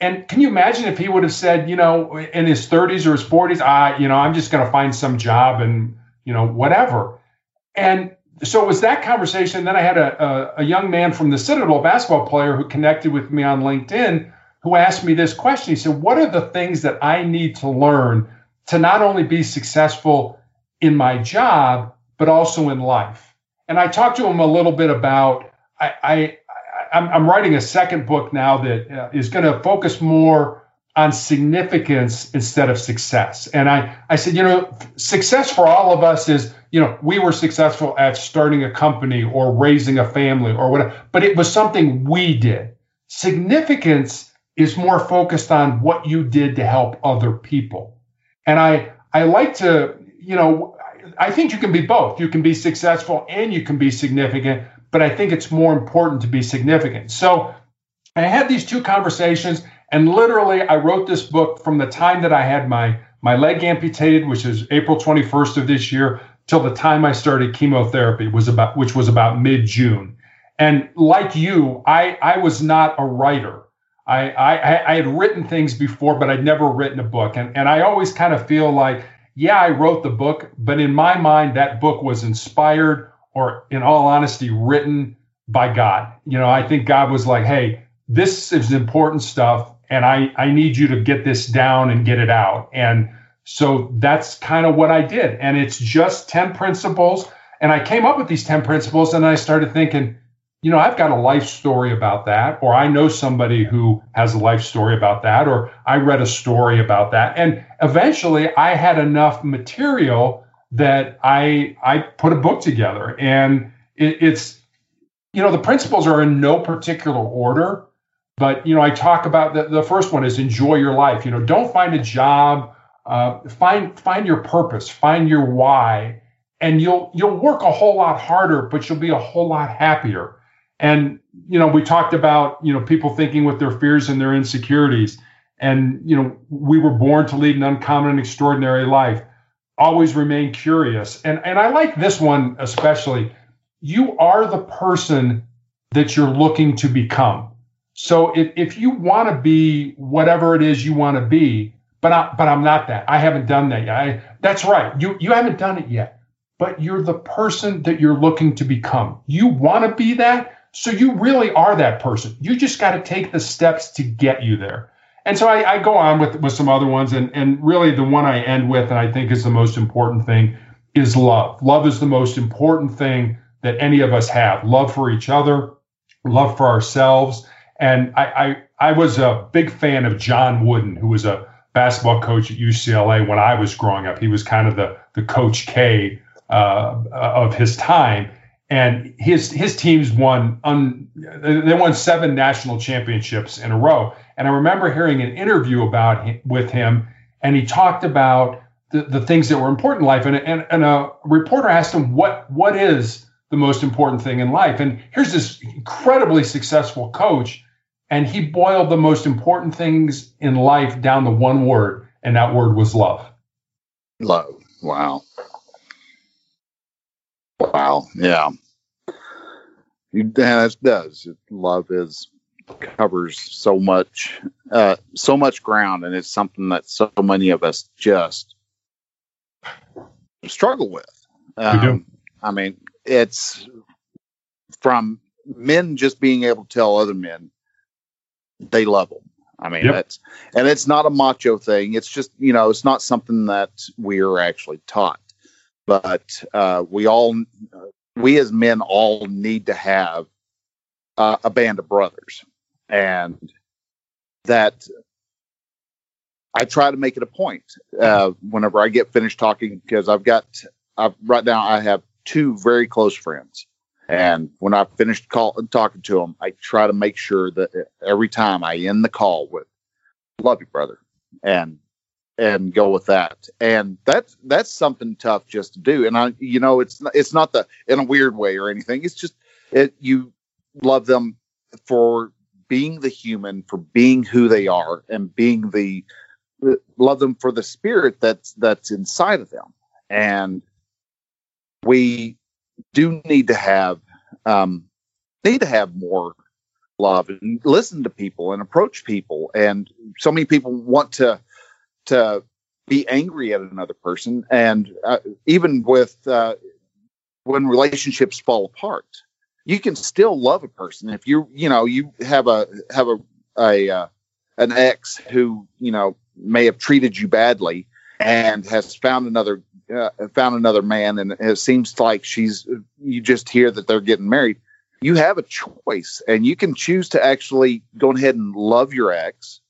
And can you imagine if he would have said, you know, in his 30s or his 40s, I, you know, I'm just going to find some job and, you know, whatever. And so it was that conversation. Then I had a, a, a young man from the Citadel basketball player who connected with me on LinkedIn who asked me this question. He said, What are the things that I need to learn to not only be successful in my job, but also in life? And I talked to him a little bit about, I, I, I'm, I'm writing a second book now that uh, is going to focus more on significance instead of success. And I, I said, you know, success for all of us is, you know, we were successful at starting a company or raising a family or whatever, but it was something we did. Significance is more focused on what you did to help other people. And I I like to, you know, I think you can be both. You can be successful and you can be significant, but I think it's more important to be significant. So I had these two conversations and literally I wrote this book from the time that I had my my leg amputated, which is April 21st of this year, till the time I started chemotherapy was about which was about mid-June. And like you, I I was not a writer. I, I, I had written things before, but I'd never written a book. And, and I always kind of feel like, yeah, I wrote the book, but in my mind, that book was inspired or, in all honesty, written by God. You know, I think God was like, hey, this is important stuff, and I, I need you to get this down and get it out. And so that's kind of what I did. And it's just 10 principles. And I came up with these 10 principles, and I started thinking, you know, I've got a life story about that, or I know somebody who has a life story about that, or I read a story about that. And eventually I had enough material that I I put a book together. And it, it's, you know, the principles are in no particular order, but you know, I talk about the, the first one is enjoy your life. You know, don't find a job, uh, find find your purpose, find your why, and you'll you'll work a whole lot harder, but you'll be a whole lot happier and, you know, we talked about, you know, people thinking with their fears and their insecurities. And, you know, we were born to lead an uncommon and extraordinary life. Always remain curious. And, and I like this one especially. You are the person that you're looking to become. So if, if you want to be whatever it is you want to be, but I, but I'm not that. I haven't done that yet. I, that's right. You you haven't done it yet, but you're the person that you're looking to become. You want to be that. So you really are that person. You just got to take the steps to get you there. And so I, I, go on with, with some other ones, and, and really the one I end with, and I think is the most important thing, is love. Love is the most important thing that any of us have. Love for each other, love for ourselves. And I, I, I was a big fan of John Wooden, who was a basketball coach at UCLA when I was growing up. He was kind of the the Coach K uh, of his time and his his teams won un, they won seven national championships in a row. And I remember hearing an interview about him, with him, and he talked about the, the things that were important in life. And, and, and a reporter asked him what what is the most important thing in life. And here's this incredibly successful coach, and he boiled the most important things in life down to one word, and that word was love. Love. Wow. Wow. Yeah. It does. Love is covers so much, uh, so much ground, and it's something that so many of us just struggle with. Um, we do. Um, I mean, it's from men just being able to tell other men they love them. I mean, yep. that's and it's not a macho thing. It's just you know, it's not something that we are actually taught but uh, we all, we as men, all need to have uh, a band of brothers, and that I try to make it a point uh, whenever I get finished talking because I've got, I've, right now I have two very close friends, and when I finished call, talking to them, I try to make sure that every time I end the call with, "Love you, brother," and and go with that. And that's that's something tough just to do. And I, you know, it's it's not the in a weird way or anything. It's just it you love them for being the human, for being who they are, and being the love them for the spirit that's that's inside of them. And we do need to have um, need to have more love and listen to people and approach people. And so many people want to to be angry at another person, and uh, even with uh, when relationships fall apart, you can still love a person. If you you know you have a have a a uh, an ex who you know may have treated you badly and has found another uh, found another man and it seems like she's you just hear that they're getting married. You have a choice and you can choose to actually go ahead and love your ex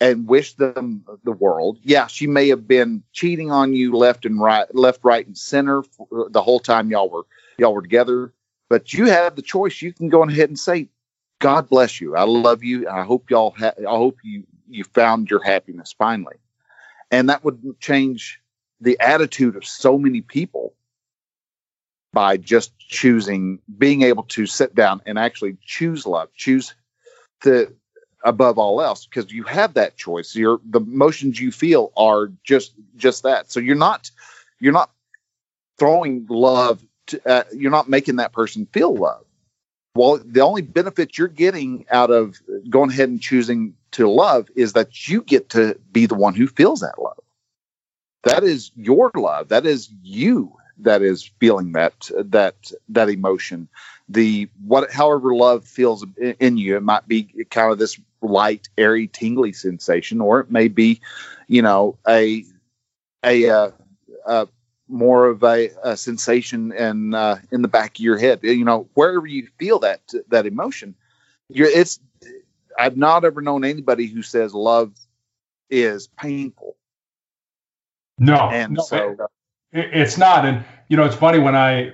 and wish them the world. Yeah, she may have been cheating on you left and right, left, right, and center the whole time y'all were y'all were together. But you have the choice. You can go ahead and say, "God bless you. I love you. I hope y'all. Ha- I hope you you found your happiness finally." And that would change the attitude of so many people by just choosing, being able to sit down and actually choose love, choose the above all else because you have that choice. Your the emotions you feel are just just that. So you're not you're not throwing love to, uh, you're not making that person feel love. Well the only benefit you're getting out of going ahead and choosing to love is that you get to be the one who feels that love. That is your love. That is you that is feeling that that that emotion. The what however love feels in you it might be kind of this light airy tingly sensation or it may be you know a a, uh, uh, more of a, a sensation in uh, in the back of your head. You know wherever you feel that that emotion you're it's i've not ever known anybody who says love is painful. No and no, so it's not and you know, it's funny when I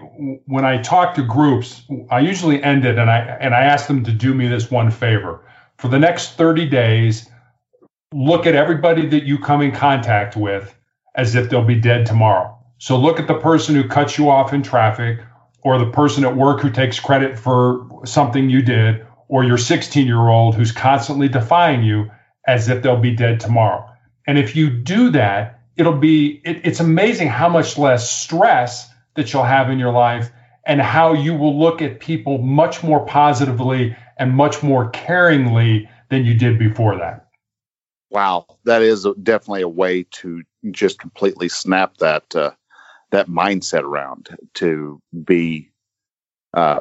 when I talk to groups, I usually end it and I and I ask them to do me this one favor. For the next 30 days, look at everybody that you come in contact with as if they'll be dead tomorrow. So look at the person who cuts you off in traffic or the person at work who takes credit for something you did or your 16 year old who's constantly defying you as if they'll be dead tomorrow. And if you do that, it'll be it, it's amazing how much less stress that you'll have in your life and how you will look at people much more positively and much more caringly than you did before that. Wow. That is definitely a way to just completely snap that uh, that mindset around to be uh,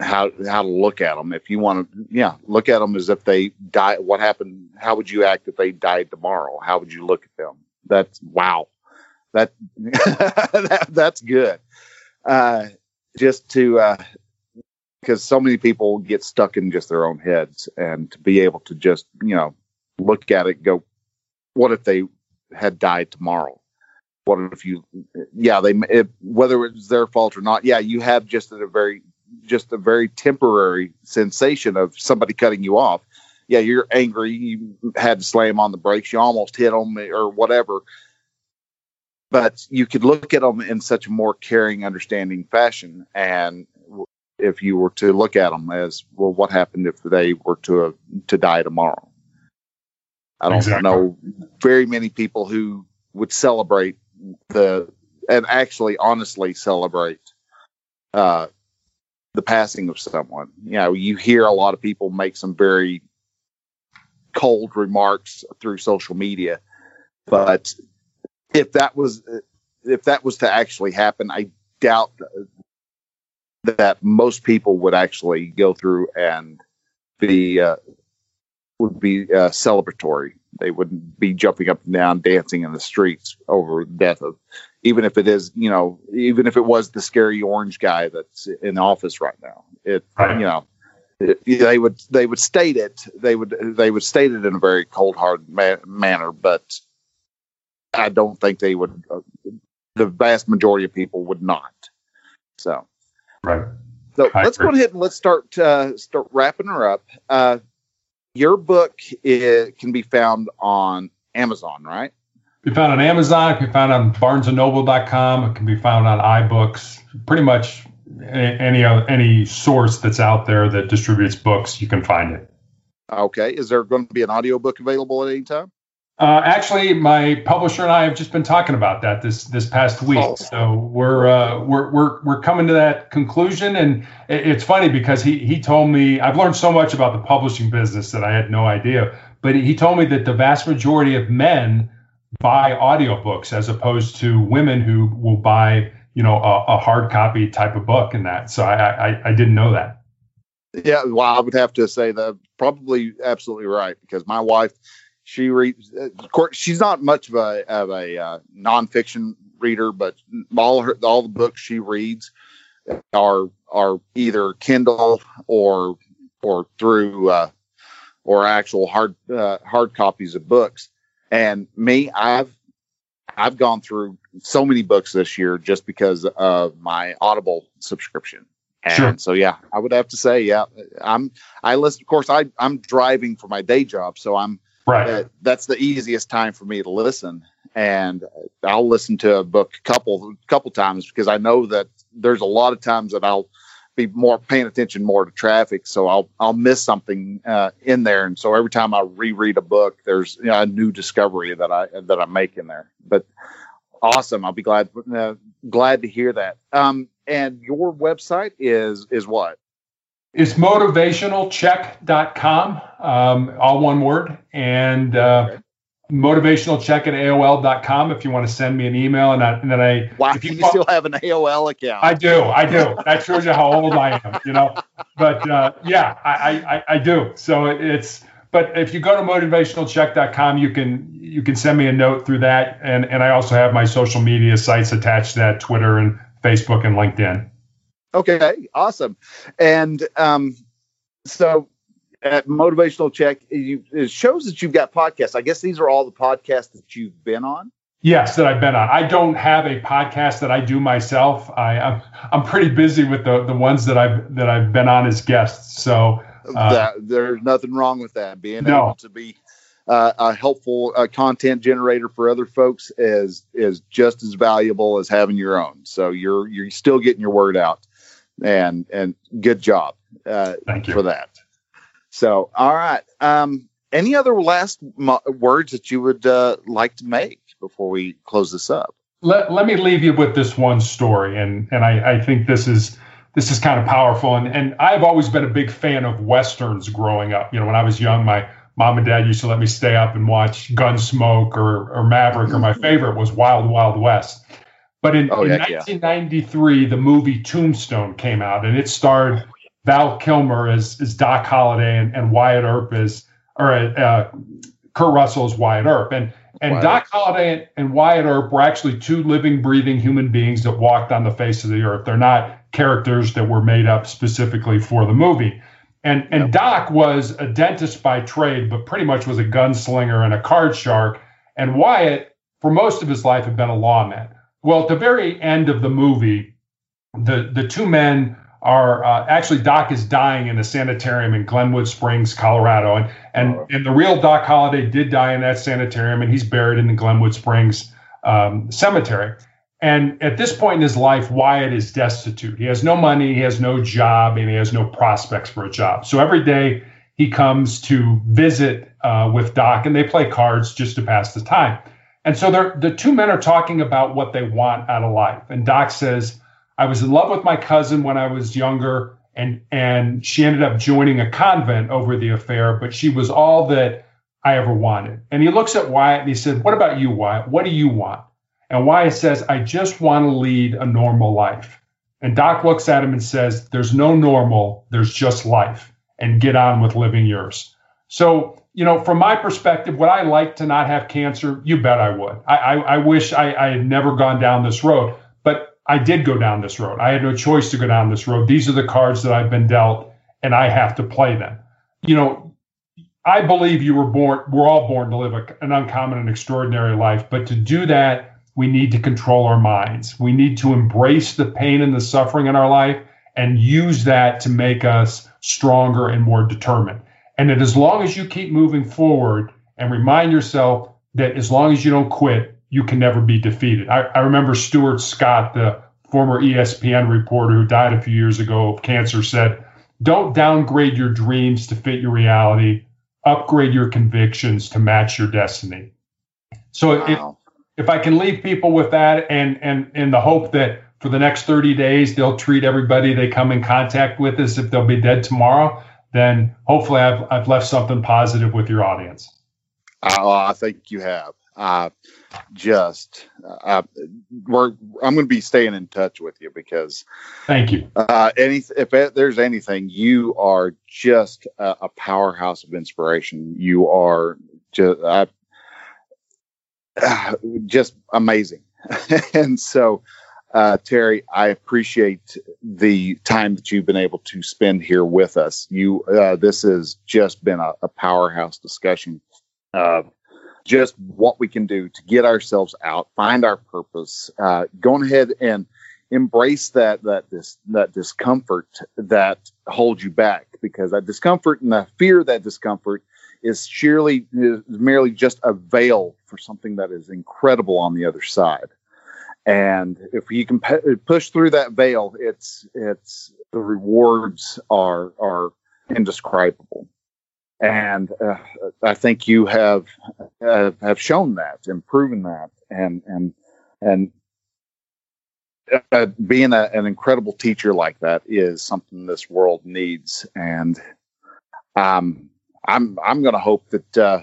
how how to look at them if you want to yeah look at them as if they die what happened how would you act if they died tomorrow? How would you look at them that's wow. That, that that's good. Uh, just to uh, because so many people get stuck in just their own heads, and to be able to just you know look at it, go, what if they had died tomorrow? What if you, yeah, they whether it, whether it's their fault or not, yeah, you have just a very just a very temporary sensation of somebody cutting you off yeah, you're angry. You had to slam on the brakes. You almost hit them or whatever. But you could look at them in such a more caring, understanding fashion. And if you were to look at them as, well, what happened if they were to uh, to die tomorrow? I don't exactly. know very many people who would celebrate the and actually honestly celebrate uh, the passing of someone. You know, you hear a lot of people make some very cold remarks through social media. But if that was if that was to actually happen, I doubt that most people would actually go through and be uh, would be uh, celebratory. They wouldn't be jumping up and down, dancing in the streets over the death of, even if it is, you know, even if it was the scary orange guy that's in office right now. It, you know, they would they would state it they would they would state it in a very cold hard ma- manner but i don't think they would uh, the vast majority of people would not so right so I let's agree. go ahead and let's start uh, start wrapping her up uh, your book is, can be found on Amazon, right? Be found on Amazon. It can be found on BarnesandNoble.com. It can be found on iBooks. Pretty much any any source that's out there that distributes books, you can find it. Okay. Is there going to be an audiobook available at any time? Uh, actually, my publisher and I have just been talking about that this this past week. Oh. So we're uh, we're we're we're coming to that conclusion, and it's funny because he he told me I've learned so much about the publishing business that I had no idea. But he told me that the vast majority of men buy audiobooks as opposed to women who will buy you know a, a hard copy type of book and that. So I, I I didn't know that. Yeah, well, I would have to say that probably absolutely right because my wife she reads. Of course, she's not much of a of a uh, nonfiction reader, but all her all the books she reads are are either Kindle or or through uh, or actual hard uh, hard copies of books. And me, I've I've gone through so many books this year just because of my Audible subscription. And sure. so yeah, I would have to say yeah, I'm I listen. Of course, I I'm driving for my day job, so I'm Right. Uh, that's the easiest time for me to listen, and I'll listen to a book a couple couple times because I know that there's a lot of times that I'll be more paying attention more to traffic, so I'll I'll miss something uh, in there, and so every time I reread a book, there's you know, a new discovery that I that I make in there. But awesome, I'll be glad uh, glad to hear that. Um, and your website is is what? It's motivationalcheck.com, um, all one word, and uh, okay. Motivationalcheck at AOL.com if you want to send me an email. And, I, and then I. Why if you, you still have an AOL account? I do. I do. That shows you how old I am, you know. But uh, yeah, I, I, I do. So it's. But if you go to motivationalcheck.com, you can you can send me a note through that, and and I also have my social media sites attached to that: Twitter and Facebook and LinkedIn. Okay, awesome. And um, so at Motivational Check, you, it shows that you've got podcasts. I guess these are all the podcasts that you've been on. Yes, that I've been on. I don't have a podcast that I do myself. I, I'm I'm pretty busy with the the ones that I've that I've been on as guests. So uh, that, there's nothing wrong with that. Being no. able to be uh, a helpful uh, content generator for other folks is is just as valuable as having your own. So you're you're still getting your word out and and good job uh, Thank you. for that. So, all right. Um, any other last mo- words that you would uh, like to make before we close this up? Let, let me leave you with this one story, and and I, I think this is this is kind of powerful. And and I've always been a big fan of westerns growing up. You know, when I was young, my mom and dad used to let me stay up and watch Gunsmoke or or Maverick, or my mm-hmm. favorite was Wild Wild West. But in, oh, in 1993, yeah. the movie Tombstone came out, and it starred Val Kilmer is as Doc Holliday and, and Wyatt Earp is or uh, Kurt Russell as Wyatt Earp. And and Wyatt. Doc Holliday and Wyatt Earp were actually two living, breathing human beings that walked on the face of the earth. They're not characters that were made up specifically for the movie. And and yep. Doc was a dentist by trade, but pretty much was a gunslinger and a card shark. And Wyatt, for most of his life, had been a lawman. Well, at the very end of the movie, the the two men are uh, actually Doc is dying in a sanitarium in Glenwood Springs, Colorado, and and and the real Doc Holliday did die in that sanitarium, and he's buried in the Glenwood Springs um, cemetery. And at this point in his life, Wyatt is destitute. He has no money, he has no job, and he has no prospects for a job. So every day he comes to visit uh, with Doc, and they play cards just to pass the time. And so the two men are talking about what they want out of life. And Doc says, I was in love with my cousin when I was younger, and, and she ended up joining a convent over the affair, but she was all that I ever wanted. And he looks at Wyatt and he said, What about you, Wyatt? What do you want? And Wyatt says, I just want to lead a normal life. And Doc looks at him and says, There's no normal, there's just life, and get on with living yours. So you know, from my perspective, would I like to not have cancer? You bet I would. I, I, I wish I, I, had never gone down this road, I did go down this road. I had no choice to go down this road. These are the cards that I've been dealt, and I have to play them. You know, I believe you were born, we're all born to live a, an uncommon and extraordinary life, but to do that, we need to control our minds. We need to embrace the pain and the suffering in our life and use that to make us stronger and more determined. And that as long as you keep moving forward and remind yourself that as long as you don't quit, you can never be defeated. I, I remember Stuart Scott, the former ESPN reporter who died a few years ago of cancer, said, Don't downgrade your dreams to fit your reality, upgrade your convictions to match your destiny. So wow. if, if I can leave people with that and and in the hope that for the next 30 days they'll treat everybody they come in contact with as if they'll be dead tomorrow, then hopefully I've, I've left something positive with your audience. Uh, I think you have. Uh, just uh, we're I'm going to be staying in touch with you because thank you. Uh, any if there's anything, you are just a, a powerhouse of inspiration. You are just uh, just amazing, and so. Uh, Terry, I appreciate the time that you've been able to spend here with us. You, uh, this has just been a, a powerhouse discussion of just what we can do to get ourselves out, find our purpose, uh, going ahead and embrace that that this that discomfort that holds you back because that discomfort and the fear of that discomfort is is merely just a veil for something that is incredible on the other side. And if you can pe- push through that veil it's it's the rewards are are indescribable and uh, I think you have uh, have shown that and proven that, and and and uh, being a, an incredible teacher like that is something this world needs, and um, I'm I'm going to hope that uh,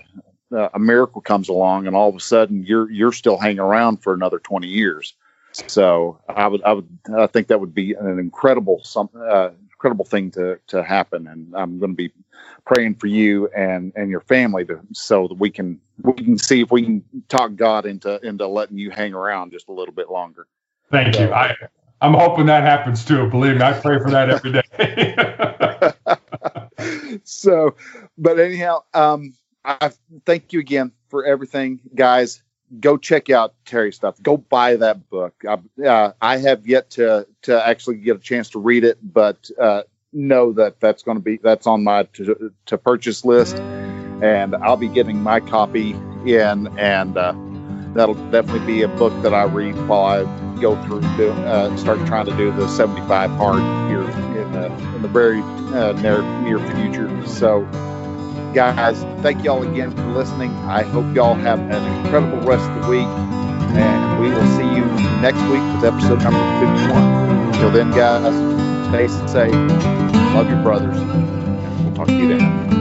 uh, a miracle comes along, and all of a sudden you're you're still hanging around for another 20 years. So I would I would I think that would be an incredible some uh, incredible thing to to happen, and I'm going to be praying for you and and your family to so that we can we can see if we can talk God into into letting you hang around just a little bit longer. Thank so, you. I I'm hoping that happens too. Believe me, I pray for that every day. so, but anyhow, um, I thank you again for everything, guys. Go check out Terry stuff. Go buy that book. I, uh, I have yet to to actually get a chance to read it, but uh, know that that's going to be that's on my to, to, purchase list, and I'll be getting my copy in, and uh, that'll definitely be a book that I read while I go through do, uh, start trying to do the 75 Hard here in the in the very uh, near near future. So, guys, thank y'all again for listening. I hope y'all have an incredible rest of the week, and we will see you next week with episode number 51. Until then, guys stay safe, love your brothers, we'll talk to you then.